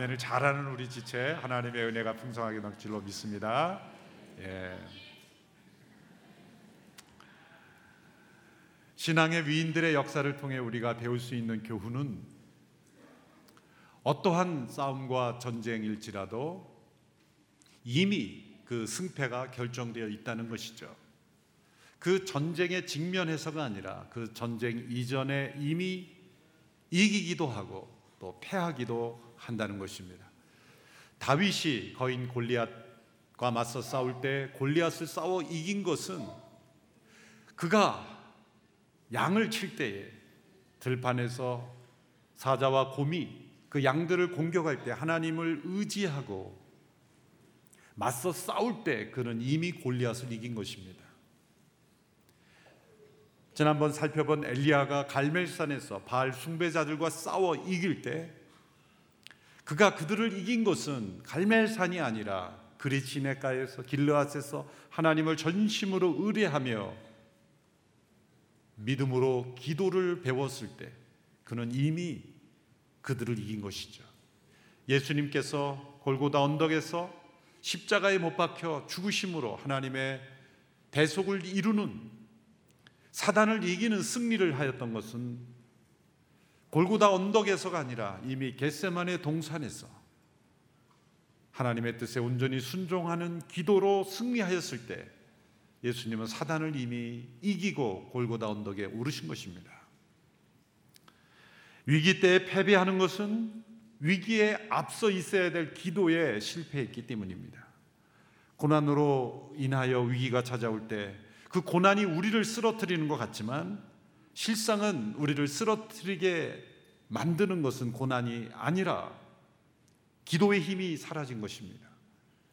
아멘을 잘하는 우리 지체 하나님의 은혜가 풍성하게 넘칠로 믿습니다. 예. 신앙의 위인들의 역사를 통해 우리가 배울 수 있는 교훈은 어떠한 싸움과 전쟁일지라도 이미 그 승패가 결정되어 있다는 것이죠. 그 전쟁에 직면해서가 아니라 그 전쟁 이전에 이미 이기기도 하고 또 패하기도 한다는 것입니다. 다윗이 거인 골리앗과 맞서 싸울 때 골리앗을 싸워 이긴 것은 그가 양을 칠 때에 들판에서 사자와 곰이 그 양들을 공격할 때 하나님을 의지하고 맞서 싸울 때 그는 이미 골리앗을 이긴 것입니다. 지난번 살펴본 엘리야가 갈멜산에서 바알 숭배자들과 싸워 이길 때 그가 그들을 이긴 것은 갈멜산이 아니라 그리시네가에서 길르앗에서 하나님을 전심으로 의뢰하며 믿음으로 기도를 배웠을 때 그는 이미 그들을 이긴 것이죠. 예수님께서 골고다 언덕에서 십자가에 못 박혀 죽으심으로 하나님의 대속을 이루는 사단을 이기는 승리를 하였던 것은 골고다 언덕에서가 아니라 이미 겟세만의 동산에서 하나님의 뜻에 온전히 순종하는 기도로 승리하였을 때 예수님은 사단을 이미 이기고 골고다 언덕에 오르신 것입니다. 위기 때에 패배하는 것은 위기에 앞서 있어야 될 기도에 실패했기 때문입니다. 고난으로 인하여 위기가 찾아올 때 그 고난이 우리를 쓰러뜨리는 것 같지만 실상은 우리를 쓰러뜨리게 만드는 것은 고난이 아니라 기도의 힘이 사라진 것입니다.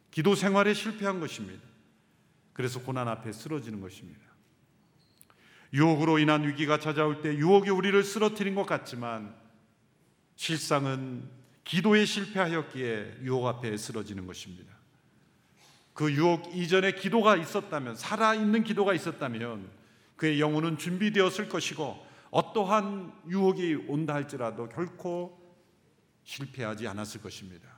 기도 생활에 실패한 것입니다. 그래서 고난 앞에 쓰러지는 것입니다. 유혹으로 인한 위기가 찾아올 때 유혹이 우리를 쓰러뜨린 것 같지만 실상은 기도에 실패하였기에 유혹 앞에 쓰러지는 것입니다. 그 유혹 이전에 기도가 있었다면 살아있는 기도가 있었다면 그의 영혼은 준비되었을 것이고 어떠한 유혹이 온다 할지라도 결코 실패하지 않았을 것입니다.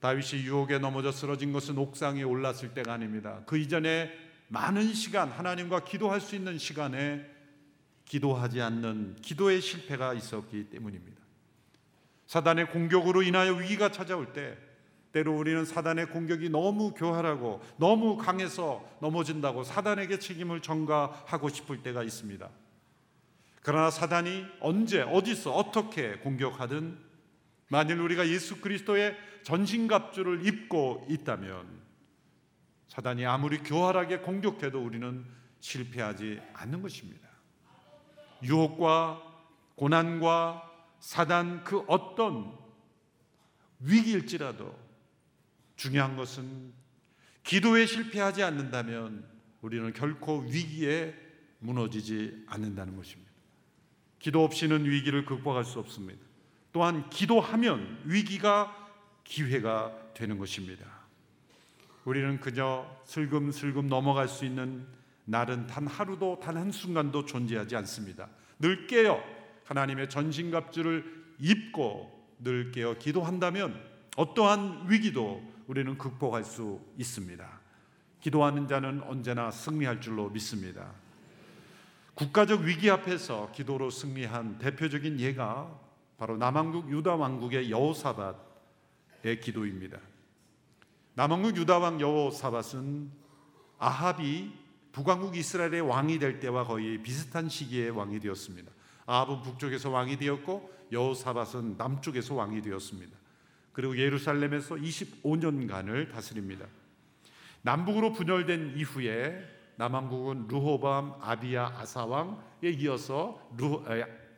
다윗이 유혹에 넘어져 쓰러진 것은 옥상에 올랐을 때가 아닙니다. 그 이전에 많은 시간 하나님과 기도할 수 있는 시간에 기도하지 않는 기도의 실패가 있었기 때문입니다. 사단의 공격으로 인하여 위기가 찾아올 때 때로 우리는 사단의 공격이 너무 교활하고 너무 강해서 넘어진다고 사단에게 책임을 전가하고 싶을 때가 있습니다. 그러나 사단이 언제 어디서 어떻게 공격하든 만일 우리가 예수 그리스도의 전신갑주를 입고 있다면 사단이 아무리 교활하게 공격해도 우리는 실패하지 않는 것입니다. 유혹과 고난과 사단 그 어떤 위기일지라도 중요한 것은 기도에 실패하지 않는다면 우리는 결코 위기에 무너지지 않는다는 것입니다. 기도 없이는 위기를 극복할 수 없습니다. 또한 기도하면 위기가 기회가 되는 것입니다. 우리는 그저 슬금슬금 넘어갈 수 있는 날은 단 하루도 단 한순간도 존재하지 않습니다. 늘 깨어 하나님의 전신갑주를 입고 늘 깨어 기도한다면 어떠한 위기도 우리는 극복할 수 있습니다. 기도하는 자는 언제나 승리할 줄로 믿습니다. 국가적 위기 앞에서 기도로 승리한 대표적인 예가 바로 남왕국 유다 왕국의 여호사밧의 기도입니다. 남왕국 유다 왕 여호사밧은 아합이 북왕국 이스라엘의 왕이 될 때와 거의 비슷한 시기에 왕이 되었습니다. 아합은 북쪽에서 왕이 되었고 여호사밧은 남쪽에서 왕이 되었습니다. 그리고 예루살렘에서 25년간을 다스립니다. 남북으로 분열된 이후에 남왕국은 루호밤, 아비야, 아사왕에 이어서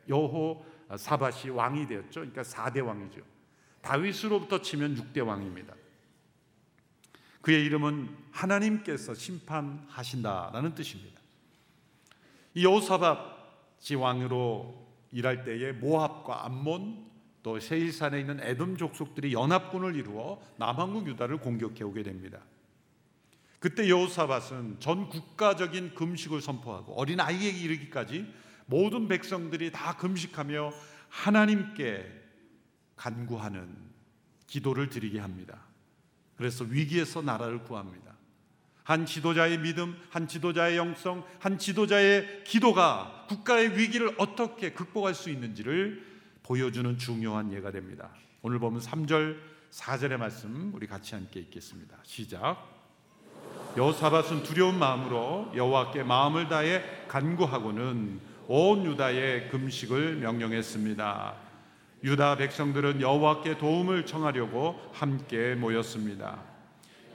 여호 사밧이 왕이 되었죠. 그러니까 4대 왕이죠. 다윗으로부터 치면 6대 왕입니다. 그의 이름은 하나님께서 심판하신다라는 뜻입니다. 이 여호사밧이 왕으로 일할 때에 모압과 암몬 또 세일산에 있는 에돔 족속들이 연합군을 이루어 남한국 유다를 공격해 오게 됩니다. 그때 여호사밧은 전 국가적인 금식을 선포하고 어린 아이에게 이르기까지 모든 백성들이 다 금식하며 하나님께 간구하는 기도를 드리게 합니다. 그래서 위기에서 나라를 구합니다. 한 지도자의 믿음, 한 지도자의 영성, 한 지도자의 기도가 국가의 위기를 어떻게 극복할 수 있는지를 보여주는 중요한 예가 됩니다. 오늘 보면 3절, 4절의 말씀 우리 같이 함께 읽겠습니다. 시작. 여호사밧은 두려운 마음으로 여호와께 마음을 다해 간구하고는 온 유다에 금식을 명령했습니다. 유다 백성들은 여호와께 도움을 청하려고 함께 모였습니다.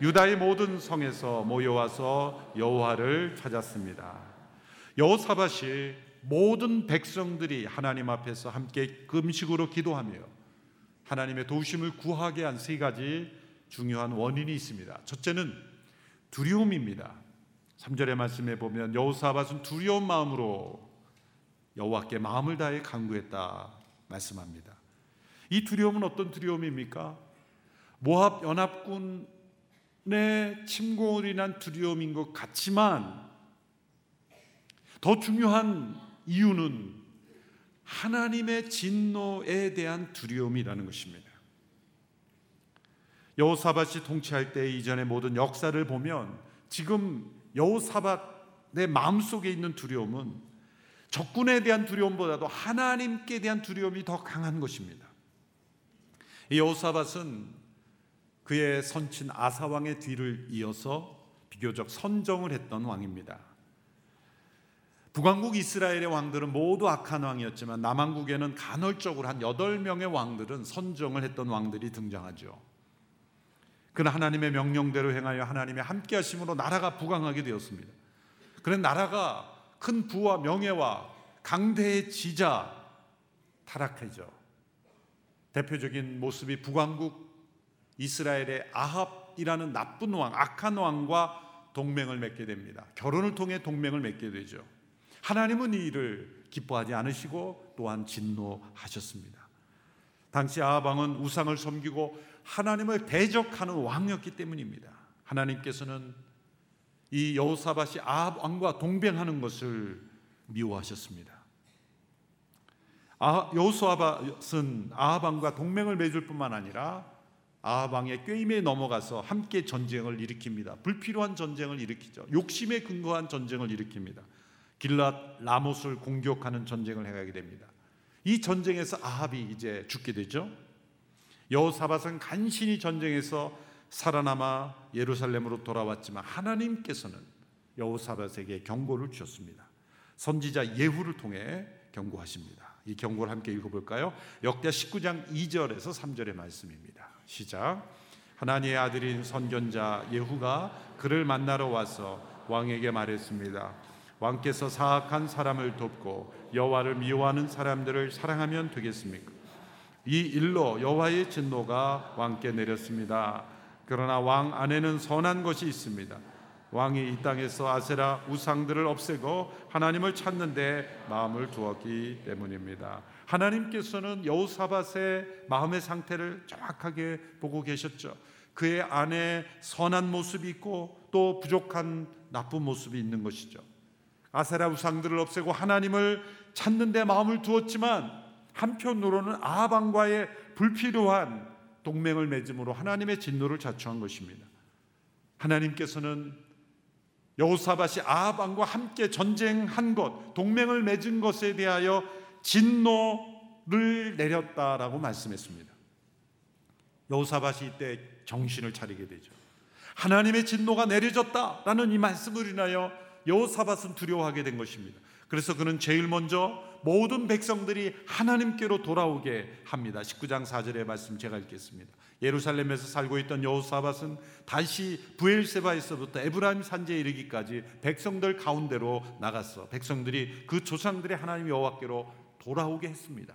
유다의 모든 성에서 모여와서 여호와를 찾았습니다. 여호사밧이 모든 백성들이 하나님 앞에서 함께 금식으로 기도하며 하나님의 도우심을 구하게 한 세 가지 중요한 원인이 있습니다. 첫째는 두려움입니다. 3절의 말씀에 보면 여호사밧은 두려운 마음으로 여호와께 마음을 다해 간구했다 말씀합니다. 이 두려움은 어떤 두려움입니까? 모압 연합군 내 침공을 인한 두려움인 것 같지만 더 중요한 이유는 하나님의 진노에 대한 두려움이라는 것입니다. 여호사밧이 통치할 때 이전의 모든 역사를 보면 지금 여호사밧의 마음속에 있는 두려움은 적군에 대한 두려움보다도 하나님께 대한 두려움이 더 강한 것입니다. 여호사밧은 그의 선친 아사 왕의 뒤를 이어서 비교적 선정을 했던 왕입니다. 북왕국 이스라엘의 왕들은 모두 악한 왕이었지만 남왕국에는 간헐적으로 한 8명의 왕들은 선정을 했던 왕들이 등장하죠. 그는 하나님의 명령대로 행하여 하나님의 함께 하심으로 나라가 부강하게 되었습니다. 그런 나라가 큰 부와 명예와 강대의 지자 타락하죠. 대표적인 모습이 북왕국 이스라엘의 아합이라는 나쁜 왕, 악한 왕과 동맹을 맺게 됩니다. 결혼을 통해 동맹을 맺게 되죠. 하나님은 이 일을 기뻐하지 않으시고 또한 진노하셨습니다. 당시 아합 왕은 우상을 섬기고 하나님을 대적하는 왕이었기 때문입니다. 하나님께서는 이 여호사밧이 아합 왕과 동맹하는 것을 미워하셨습니다. 아, 여호사밧은 아합 왕과 동맹을 맺을 뿐만 아니라 아방의 꾀임에 넘어가서 함께 전쟁을 일으킵니다. 불필요한 전쟁을 일으키죠. 욕심에 근거한 전쟁을 일으킵니다. 길랏 라못을 공격하는 전쟁을 행하게 됩니다. 이 전쟁에서 아합이 이제 죽게 되죠. 여호사밧은 간신히 전쟁에서 살아남아 예루살렘으로 돌아왔지만 하나님께서는 여호사밧에게 경고를 주셨습니다. 선지자 예후를 통해 경고하십니다. 이 경고를 함께 읽어볼까요? 역대 19장 2절에서 3절의 말씀입니다. 시작. 하나님의 아들인 선견자 예후가 그를 만나러 와서 왕에게 말했습니다. 왕께서 사악한 사람을 돕고 여호와를 미워하는 사람들을 사랑하면 되겠습니까? 이 일로 여호와의 진노가 왕께 내렸습니다. 그러나 왕 안에는 선한 것이 있습니다. 왕이 이 땅에서 아세라 우상들을 없애고 하나님을 찾는데 마음을 두었기 때문입니다. 하나님께서는 여호사밧의 마음의 상태를 정확하게 보고 계셨죠. 그의 안에 선한 모습이 있고 또 부족한 나쁜 모습이 있는 것이죠. 아세라 우상들을 없애고 하나님을 찾는 데 마음을 두었지만 한편으로는 아방과의 불필요한 동맹을 맺음으로 하나님의 진노를 자초한 것입니다. 하나님께서는 여호사밧이 아합과 함께 전쟁한 것, 동맹을 맺은 것에 대하여 진노를 내렸다라고 말씀했습니다. 여호사밧이 이때 정신을 차리게 되죠. 하나님의 진노가 내려졌다라는 이 말씀을 인하여 여호사밧은 두려워하게 된 것입니다. 그래서 그는 제일 먼저 모든 백성들이 하나님께로 돌아오게 합니다. 19장 4절의 말씀 제가 읽겠습니다. 예루살렘에서 살고 있던 여호사밧은 다시 부엘세바에서부터 에브라임 산지에 이르기까지 백성들 가운데로 나갔어. 백성들이 그 조상들의 하나님 여호와께로 돌아오게 했습니다.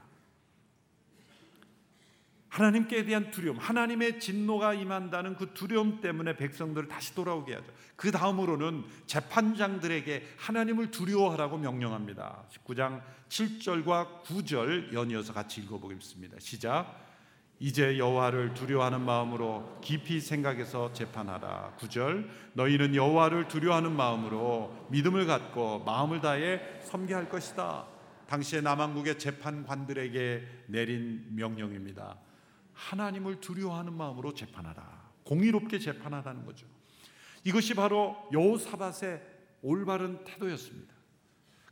하나님께 대한 두려움, 하나님의 진노가 임한다는 그 두려움 때문에 백성들을 다시 돌아오게 하죠. 그 다음으로는 재판장들에게 하나님을 두려워하라고 명령합니다. 19장 7절과 9절 연이어서 같이 읽어보겠습니다. 시작. 이제 여호와를 두려워하는 마음으로 깊이 생각해서 재판하라. 9절 너희는 여호와를 두려워하는 마음으로 믿음을 갖고 마음을 다해 섬겨할 것이다. 당시의 남한국의 재판관들에게 내린 명령입니다. 하나님을 두려워하는 마음으로 재판하라. 공의롭게 재판하라는 거죠. 이것이 바로 여호사밧의 올바른 태도였습니다.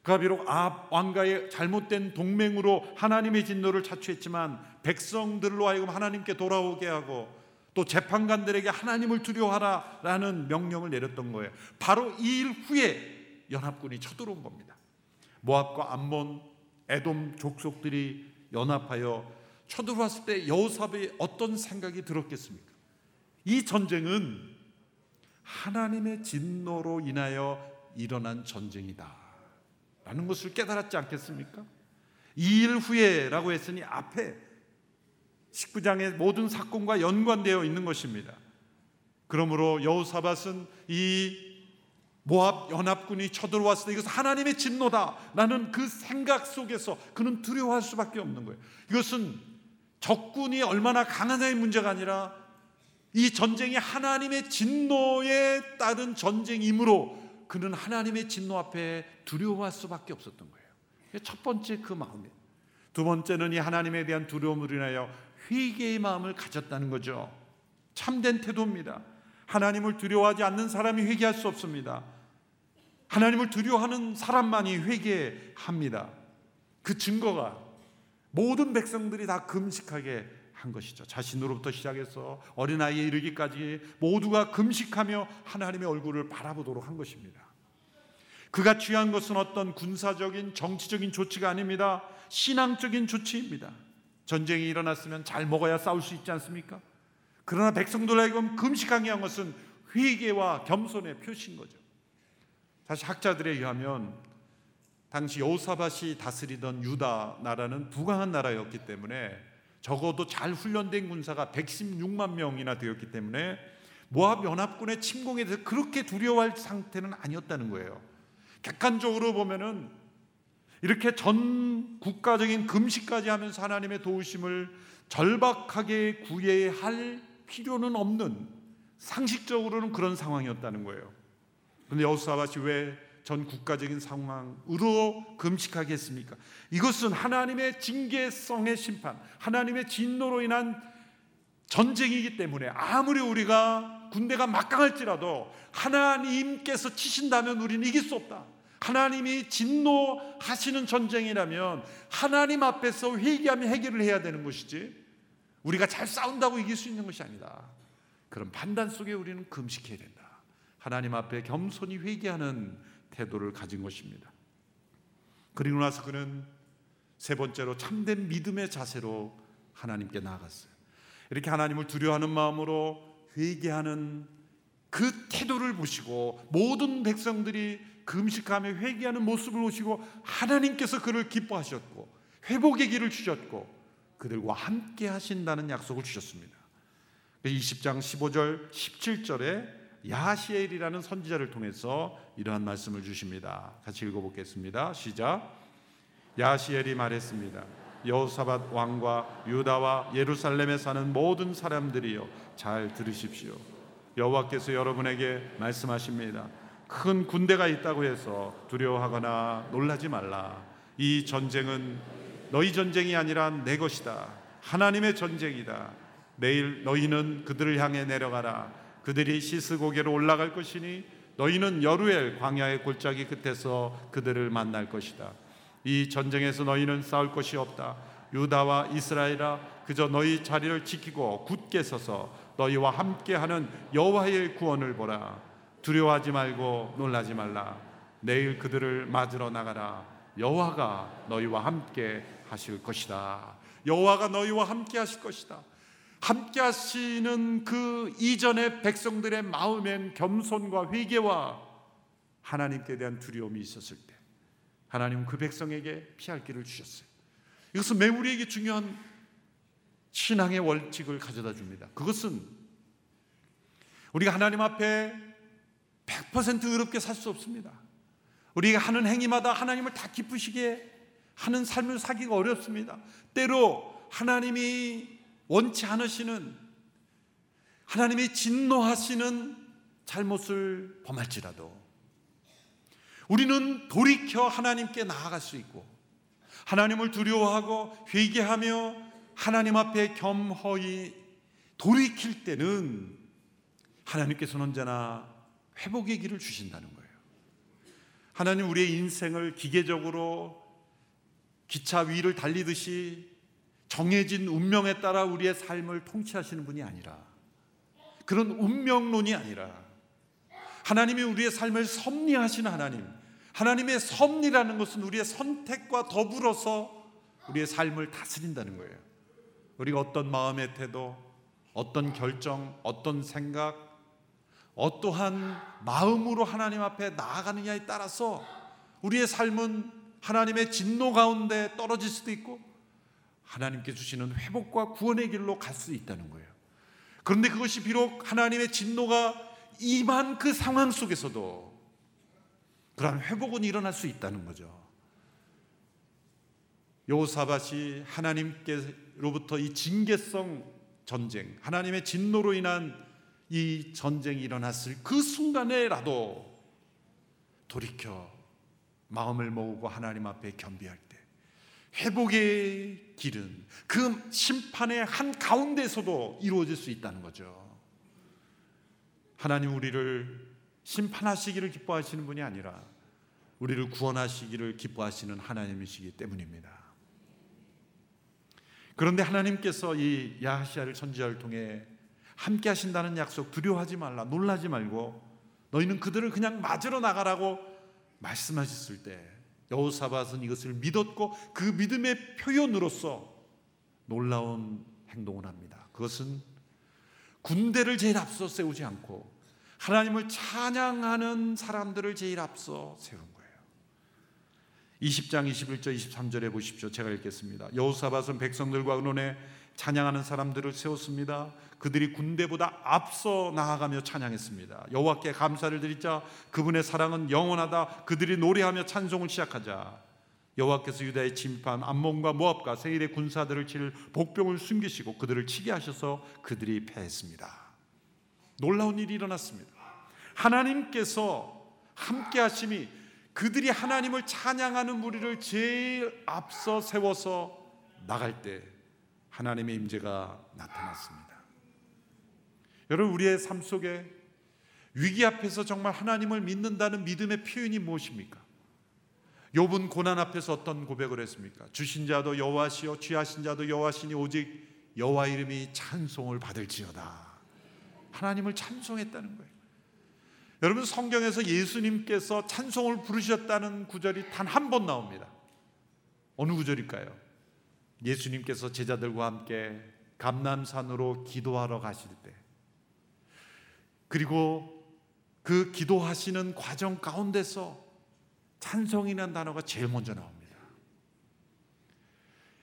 그가 비록 아 왕가의 잘못된 동맹으로 하나님의 진노를 자초했지만 백성들로 하여금 하나님께 돌아오게 하고 또 재판관들에게 하나님을 두려워하라라는 명령을 내렸던 거예요. 바로 이 일 후에 연합군이 쳐들어온 겁니다. 모압과 암몬, 에돔 족속들이 연합하여 쳐들어왔을 때 여호사밧이 어떤 생각이 들었겠습니까? 이 전쟁은 하나님의 진노로 인하여 일어난 전쟁이다. 라는 것을 깨달았지 않겠습니까? 이 일 후에라고 했으니 앞에 19장의 모든 사건과 연관되어 있는 것입니다. 그러므로 여호사밧은 이 모압 연합군이 쳐들어왔을 때 이것은 하나님의 진노다라는 그 생각 속에서 그는 두려워할 수밖에 없는 거예요. 이것은 적군이 얼마나 강하냐의 문제가 아니라 이 전쟁이 하나님의 진노에 따른 전쟁이므로 그는 하나님의 진노 앞에 두려워할 수밖에 없었던 거예요. 첫 번째 그 마음이에요. 두 번째는 이 하나님에 대한 두려움으로 인하여 회개의 마음을 가졌다는 거죠. 참된 태도입니다. 하나님을 두려워하지 않는 사람이 회개할 수 없습니다. 하나님을 두려워하는 사람만이 회개합니다. 그 증거가 모든 백성들이 다 금식하게 한 것이죠. 자신으로부터 시작해서 어린아이에 이르기까지 모두가 금식하며 하나님의 얼굴을 바라보도록 한 것입니다. 그가 취한 것은 어떤 군사적인 정치적인 조치가 아닙니다. 신앙적인 조치입니다. 전쟁이 일어났으면 잘 먹어야 싸울 수 있지 않습니까? 그러나 백성들에게 금식하게 한 것은 회개와 겸손의 표시인 거죠. 사실 학자들에 의하면 당시 여호사밧이 다스리던 유다 나라는 부강한 나라였기 때문에 적어도 잘 훈련된 군사가 116만 명이나 되었기 때문에 모압 연합군의 침공에 대해서 그렇게 두려워할 상태는 아니었다는 거예요. 객관적으로 보면은 이렇게 전 국가적인 금식까지 하면서 하나님의 도우심을 절박하게 구해할 필요는 없는 상식적으로는 그런 상황이었다는 거예요. 그런데 여호사밧이 왜 전 국가적인 상황으로 금식하게 했습니까? 이것은 하나님의 징계성의 심판, 하나님의 진노로 인한 전쟁이기 때문에 아무리 우리가 군대가 막강할지라도 하나님께서 치신다면 우리는 이길 수 없다. 하나님이 진노하시는 전쟁이라면 하나님 앞에서 회개하며 해결을 해야 되는 것이지 우리가 잘 싸운다고 이길 수 있는 것이 아니다. 그런 판단 속에 우리는 금식해야 된다. 하나님 앞에 겸손히 회개하는 태도를 가진 것입니다. 그리고 나서 그는 세 번째로 참된 믿음의 자세로 하나님께 나아갔어요. 이렇게 하나님을 두려워하는 마음으로 회개하는 그 태도를 보시고 모든 백성들이 금식하며 회개하는 모습을 보시고 하나님께서 그를 기뻐하셨고 회복의 길을 주셨고 그들과 함께 하신다는 약속을 주셨습니다. 20장 15절 17절에 야시엘이라는 선지자를 통해서 이러한 말씀을 주십니다. 같이 읽어보겠습니다. 시작. 야시엘이 말했습니다. 여호사밧 왕과 유다와 예루살렘에 사는 모든 사람들이여 잘 들으십시오. 여호와께서 여러분에게 말씀하십니다. 큰 군대가 있다고 해서 두려워하거나 놀라지 말라. 이 전쟁은 너희 전쟁이 아니라 내 것이다. 하나님의 전쟁이다. 내일 너희는 그들을 향해 내려가라. 그들이 시스고개로 올라갈 것이니 너희는 여루엘 광야의 골짜기 끝에서 그들을 만날 것이다. 이 전쟁에서 너희는 싸울 것이 없다. 유다와 이스라엘아 그저 너희 자리를 지키고 굳게 서서 너희와 함께하는 여호와의 구원을 보라. 두려워하지 말고 놀라지 말라. 내일 그들을 맞으러 나가라. 여호와가 너희와 함께 하실 것이다. 여호와가 너희와 함께 하실 것이다. 함께 하시는 그 이전의 백성들의 마음엔 겸손과 회개와 하나님께 대한 두려움이 있었을 때 하나님은 그 백성에게 피할 길을 주셨어요. 이것은 매우 우리에게 중요한 신앙의 원칙을 가져다 줍니다. 그것은 우리가 하나님 앞에 100% 의롭게 살 수 없습니다. 우리가 하는 행위마다 하나님을 다 기쁘시게 하는 삶을 사기가 어렵습니다. 때로 하나님이 원치 않으시는 하나님이 진노하시는 잘못을 범할지라도 우리는 돌이켜 하나님께 나아갈 수 있고 하나님을 두려워하고 회개하며 하나님 앞에 겸허히 돌이킬 때는 하나님께서는 언제나 회복의 길을 주신다는 거예요. 하나님 우리의 인생을 기계적으로 기차 위를 달리듯이 정해진 운명에 따라 우리의 삶을 통치하시는 분이 아니라 그런 운명론이 아니라 하나님이 우리의 삶을 섭리하시는 하나님 하나님의 섭리라는 것은 우리의 선택과 더불어서 우리의 삶을 다스린다는 거예요. 우리가 어떤 마음의 태도, 어떤 결정, 어떤 생각, 어떠한 마음으로 하나님 앞에 나아가느냐에 따라서 우리의 삶은 하나님의 진노 가운데 떨어질 수도 있고 하나님께 주시는 회복과 구원의 길로 갈 수 있다는 거예요. 그런데 그것이 비록 하나님의 진노가 임한 그 상황 속에서도 그러한 회복은 일어날 수 있다는 거죠. 요사밭이 하나님께로부터 이 징계성 전쟁, 하나님의 진노로 인한 이 전쟁이 일어났을 그 순간에라도 돌이켜 마음을 모으고 하나님 앞에 겸비할 때 회복의 길은 그 심판의 한 가운데서도 이루어질 수 있다는 거죠. 하나님 우리를 심판하시기를 기뻐하시는 분이 아니라 우리를 구원하시기를 기뻐하시는 하나님이시기 때문입니다. 그런데 하나님께서 이 야하시아를 선지자를 통해 함께 하신다는 약속 두려워하지 말라 놀라지 말고 너희는 그들을 그냥 맞으러 나가라고 말씀하셨을 때 여호사밧은 이것을 믿었고 그 믿음의 표현으로서 놀라운 행동을 합니다. 그것은 군대를 제일 앞서 세우지 않고 하나님을 찬양하는 사람들을 제일 앞서 세운 거예요. 20장 21절 23절에 보십시오. 제가 읽겠습니다. 여호사밧은 백성들과 의논해 찬양하는 사람들을 세웠습니다. 그들이 군대보다 앞서 나아가며 찬양했습니다. 여호와께 감사를 드리자 그분의 사랑은 영원하다. 그들이 노래하며 찬송을 시작하자 여호와께서 유다의 진판 암몬과 모압과 세일의 군사들을 칠 복병을 숨기시고 그들을 치게 하셔서 그들이 패했습니다. 놀라운 일이 일어났습니다. 하나님께서 함께 하심이 그들이 하나님을 찬양하는 무리를 제일 앞서 세워서 나갈 때 하나님의 임재가 나타났습니다. 여러분 우리의 삶 속에 위기 앞에서 정말 하나님을 믿는다는 믿음의 표현이 무엇입니까? 욥은 고난 앞에서 어떤 고백을 했습니까? 주신 자도 여호와시요 취하신 자도 여호와시니 오직 여호와 이름이 찬송을 받을지어다. 하나님을 찬송했다는 거예요. 여러분 성경에서 예수님께서 찬송을 부르셨다는 구절이 단 한 번 나옵니다. 어느 구절일까요? 예수님께서 제자들과 함께 감남산으로 기도하러 가실 때 그리고 그 기도하시는 과정 가운데서 찬송이라는 단어가 제일 먼저 나옵니다.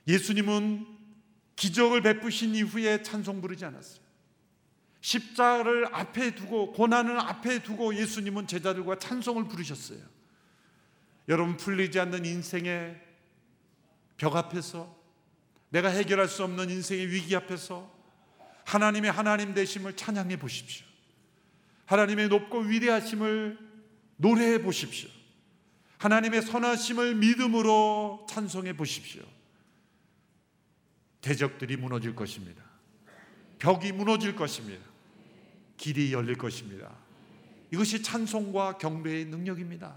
예수님은 기적을 베푸신 이후에 찬송 부르지 않았어요. 십자를 앞에 두고 고난을 앞에 두고 예수님은 제자들과 찬송을 부르셨어요. 여러분 풀리지 않는 인생의 벽 앞에서 내가 해결할 수 없는 인생의 위기 앞에서 하나님의 하나님 되심을 찬양해 보십시오. 하나님의 높고 위대하심을 노래해 보십시오. 하나님의 선하심을 믿음으로 찬송해 보십시오. 대적들이 무너질 것입니다. 벽이 무너질 것입니다. 길이 열릴 것입니다. 이것이 찬송과 경배의 능력입니다.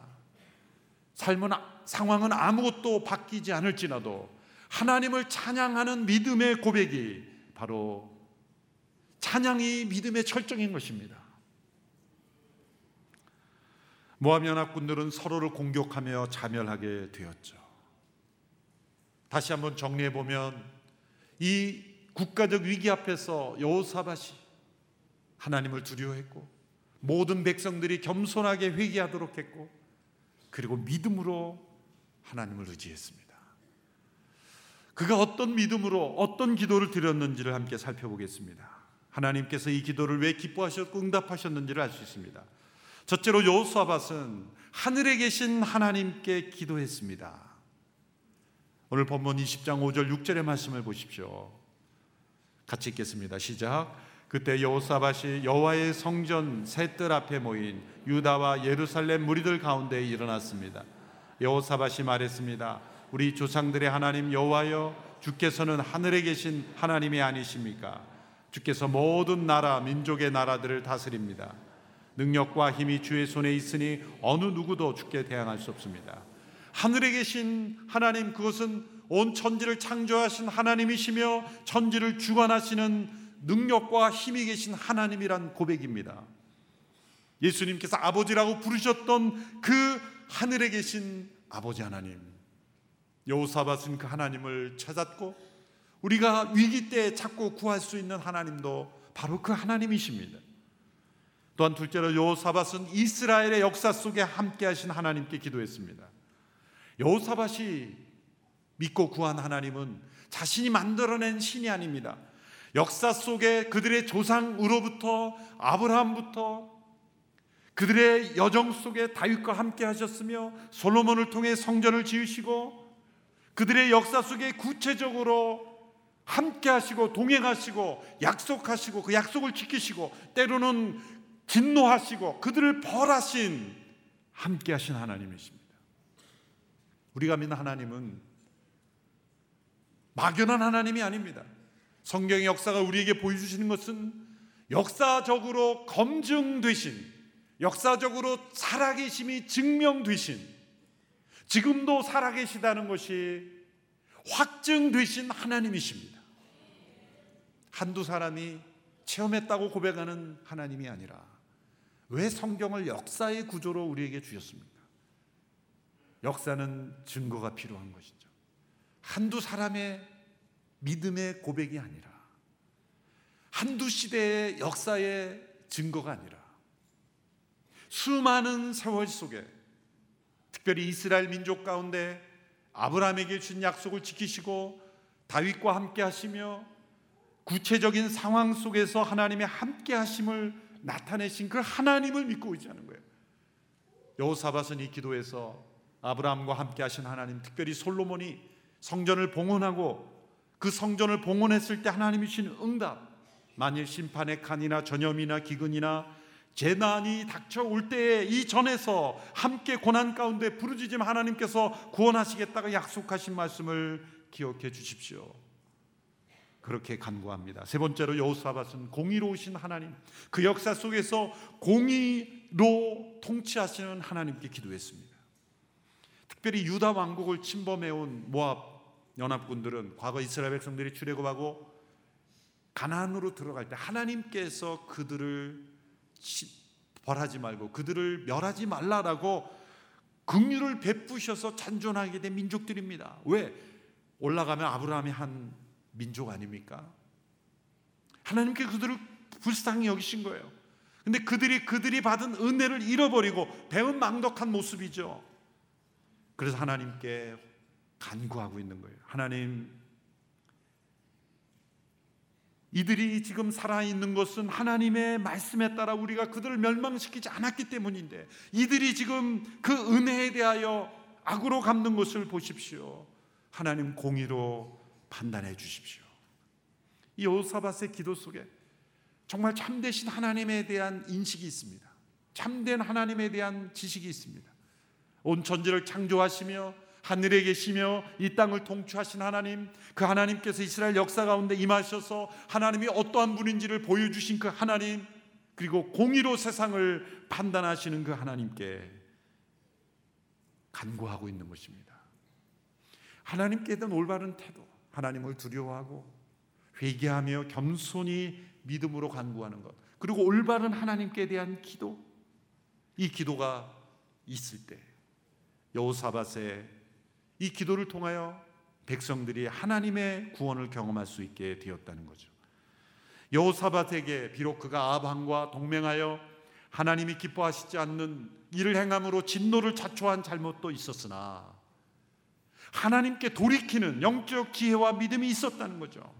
삶은 상황은 아무것도 바뀌지 않을지라도 하나님을 찬양하는 믿음의 고백이 바로 찬양이 믿음의 철정인 것입니다. 모함 연합군들은 서로를 공격하며 자멸하게 되었죠. 다시 한번 정리해 보면 이 국가적 위기 앞에서 여호사밧이 하나님을 두려워했고 모든 백성들이 겸손하게 회개하도록 했고 그리고 믿음으로 하나님을 의지했습니다. 그가 어떤 믿음으로 어떤 기도를 드렸는지를 함께 살펴보겠습니다. 하나님께서 이 기도를 왜 기뻐하셨고 응답하셨는지를 알 수 있습니다. 첫째로 여호수아밧은 하늘에 계신 하나님께 기도했습니다. 오늘 본문 20장 5절 6절의 말씀을 보십시오. 같이 읽겠습니다. 시작. 그때 여호사밧이 여호와의 성전 셋들 앞에 모인 유다와 예루살렘 무리들 가운데 일어났습니다. 여호사밧이 말했습니다. 우리 조상들의 하나님 여호와여 주께서는 하늘에 계신 하나님이 아니십니까? 주께서 모든 나라 민족의 나라들을 다스립니다. 능력과 힘이 주의 손에 있으니 어느 누구도 주께 대항할 수 없습니다. 하늘에 계신 하나님 그것은 온 천지를 창조하신 하나님이시며 천지를 주관하시는 능력과 힘이 계신 하나님이란 고백입니다. 예수님께서 아버지라고 부르셨던 그 하늘에 계신 아버지 하나님. 여호사밧은 그 하나님을 찾았고 우리가 위기 때 찾고 구할 수 있는 하나님도 바로 그 하나님이십니다. 또한 둘째로 여호사밧은 이스라엘의 역사 속에 함께 하신 하나님께 기도했습니다. 여호사밧이 믿고 구한 하나님은 자신이 만들어낸 신이 아닙니다. 역사 속에 그들의 조상으로부터 아브라함부터 그들의 여정 속에 다윗과 함께 하셨으며 솔로몬을 통해 성전을 지으시고 그들의 역사 속에 구체적으로 함께 하시고 동행하시고 약속하시고 그 약속을 지키시고 때로는 진노하시고 그들을 벌하신 함께 하신 하나님이십니다. 우리가 믿는 하나님은 막연한 하나님이 아닙니다. 성경의 역사가 우리에게 보여주시는 것은 역사적으로 검증되신 역사적으로 살아계심이 증명되신 지금도 살아계시다는 것이 확증되신 하나님이십니다. 한두 사람이 체험했다고 고백하는 하나님이 아니라 왜 성경을 역사의 구조로 우리에게 주셨습니까? 역사는 증거가 필요한 것이죠. 한두 사람의 믿음의 고백이 아니라 한두 시대의 역사의 증거가 아니라 수많은 세월 속에 특별히 이스라엘 민족 가운데 아브라함에게 준 약속을 지키시고 다윗과 함께 하시며 구체적인 상황 속에서 하나님의 함께 하심을 나타내신 그 하나님을 믿고 있자는 거예요. 여호사밧은 이 기도에서 아브라함과 함께 하신 하나님, 특별히 솔로몬이 성전을 봉헌하고 그 성전을 봉헌했을 때 하나님이 주신 응답, 만일 심판의 칸이나 전염이나 기근이나 재난이 닥쳐올 때에 이 전에서 함께 고난 가운데 부르짖음 하나님께서 구원하시겠다고 약속하신 말씀을 기억해 주십시오. 그렇게 간구합니다. 세 번째로 여호사밧은 공의로우신 하나님, 그 역사 속에서 공의로 통치하시는 하나님께 기도했습니다. 특별히 유다 왕국을 침범해 온 모압 연합군들은 과거 이스라엘 백성들이 출애굽하고 가나안으로 들어갈 때 하나님께서 그들을 벌하지 말고 그들을 멸하지 말라라고 긍휼을 베푸셔서 잔존하게 된 민족들입니다. 왜? 올라가면 아브라함이 한 민족 아닙니까? 하나님께 그들을 불쌍히 여기신 거예요. 근데 그들이 그들이 받은 은혜를 잃어버리고 배은 망덕한 모습이죠. 그래서 하나님께 간구하고 있는 거예요. 하나님 이들이 지금 살아있는 것은 하나님의 말씀에 따라 우리가 그들을 멸망시키지 않았기 때문인데 이들이 지금 그 은혜에 대하여 악으로 갚는 것을 보십시오. 하나님 공의로 판단해 주십시오. 이 오사밧의 기도 속에 정말 참되신 하나님에 대한 인식이 있습니다. 참된 하나님에 대한 지식이 있습니다. 온 천지를 창조하시며 하늘에 계시며 이 땅을 통치하신 하나님, 그 하나님께서 이스라엘 역사 가운데 임하셔서 하나님이 어떠한 분인지를 보여주신 그 하나님, 그리고 공의로 세상을 판단하시는 그 하나님께 간구하고 있는 것입니다. 하나님께 대한 올바른 태도, 하나님을 두려워하고 회개하며 겸손히 믿음으로 간구하는 것, 그리고 올바른 하나님께 대한 기도, 이 기도가 있을 때 여호사밧의 이 기도를 통하여 백성들이 하나님의 구원을 경험할 수 있게 되었다는 거죠. 여호사밧에게 비록 그가 아방과 동맹하여 하나님이 기뻐하시지 않는 일을 행함으로 진노를 자초한 잘못도 있었으나 하나님께 돌이키는 영적 지혜와 믿음이 있었다는 거죠.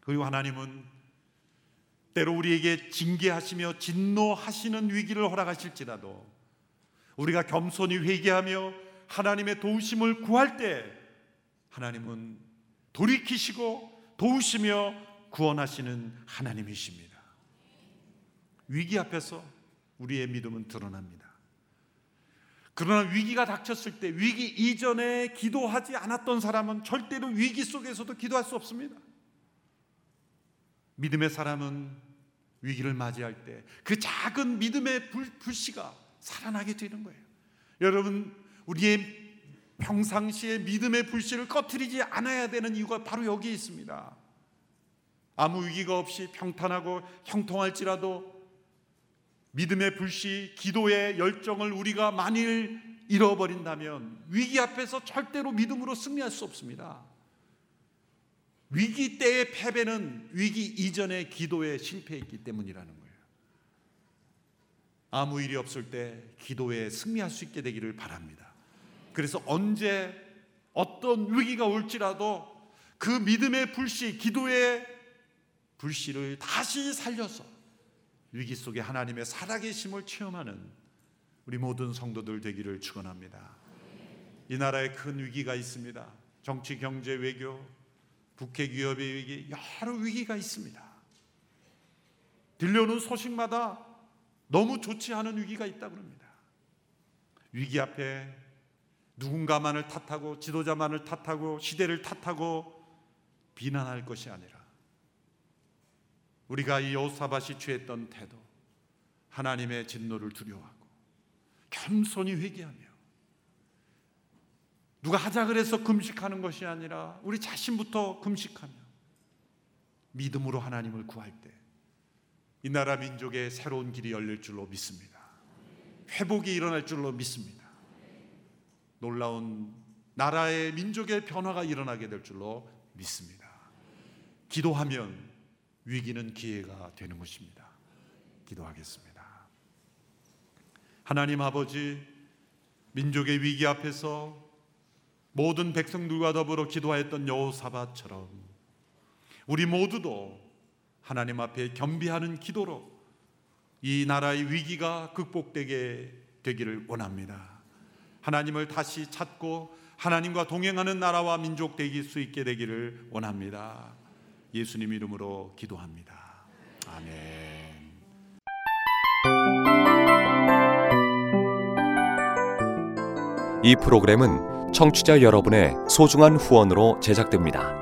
그리고 하나님은 때로 우리에게 징계하시며 진노하시는 위기를 허락하실지라도 우리가 겸손히 회개하며 하나님의 도우심을 구할 때 하나님은 돌이키시고 도우시며 구원하시는 하나님이십니다. 위기 앞에서 우리의 믿음은 드러납니다. 그러나 위기가 닥쳤을 때 위기 이전에 기도하지 않았던 사람은 절대로 위기 속에서도 기도할 수 없습니다. 믿음의 사람은 위기를 맞이할 때 그 작은 믿음의 불, 불씨가 살아나게 되는 거예요. 여러분, 우리의 평상시에 믿음의 불씨를 꺼트리지 않아야 되는 이유가 바로 여기에 있습니다. 아무 위기가 없이 평탄하고 형통할지라도 믿음의 불씨, 기도의 열정을 우리가 만일 잃어버린다면 위기 앞에서 절대로 믿음으로 승리할 수 없습니다. 위기 때의 패배는 위기 이전의 기도에 실패했기 때문이라는 거예요. 아무 일이 없을 때 기도에 승리할 수 있게 되기를 바랍니다. 그래서 언제 어떤 위기가 올지라도 그 믿음의 불씨, 기도의 불씨를 다시 살려서 위기 속에 하나님의 살아계심을 체험하는 우리 모든 성도들 되기를 축원합니다. 이 나라에 큰 위기가 있습니다. 정치, 경제, 외교, 북핵 위협의 위기, 여러 위기가 있습니다. 들려오는 소식마다 너무 좋지 않은 위기가 있다 그럽니다. 위기 앞에 누군가만을 탓하고 지도자만을 탓하고 시대를 탓하고 비난할 것이 아니라 우리가 이 요사밭이 취했던 태도, 하나님의 진노를 두려워하고 겸손히 회개하며 누가 하자 그래서 금식하는 것이 아니라 우리 자신부터 금식하며 믿음으로 하나님을 구할 때 이 나라 민족의 새로운 길이 열릴 줄로 믿습니다. 회복이 일어날 줄로 믿습니다. 놀라운 나라의 민족의 변화가 일어나게 될 줄로 믿습니다. 기도하면 위기는 기회가 되는 것입니다. 기도하겠습니다. 하나님 아버지, 민족의 위기 앞에서 모든 백성들과 더불어 기도하였던 여호사밧처럼 우리 모두도 하나님 앞에 겸비하는 기도로 이 나라의 위기가 극복되게 되기를 원합니다. 하나님을 다시 찾고 하나님과 동행하는 나라와 민족 되길 수 있게 되기를 원합니다. 예수님 이름으로 기도합니다. 아멘. 이 프로그램은 청취자 여러분의 소중한 후원으로 제작됩니다.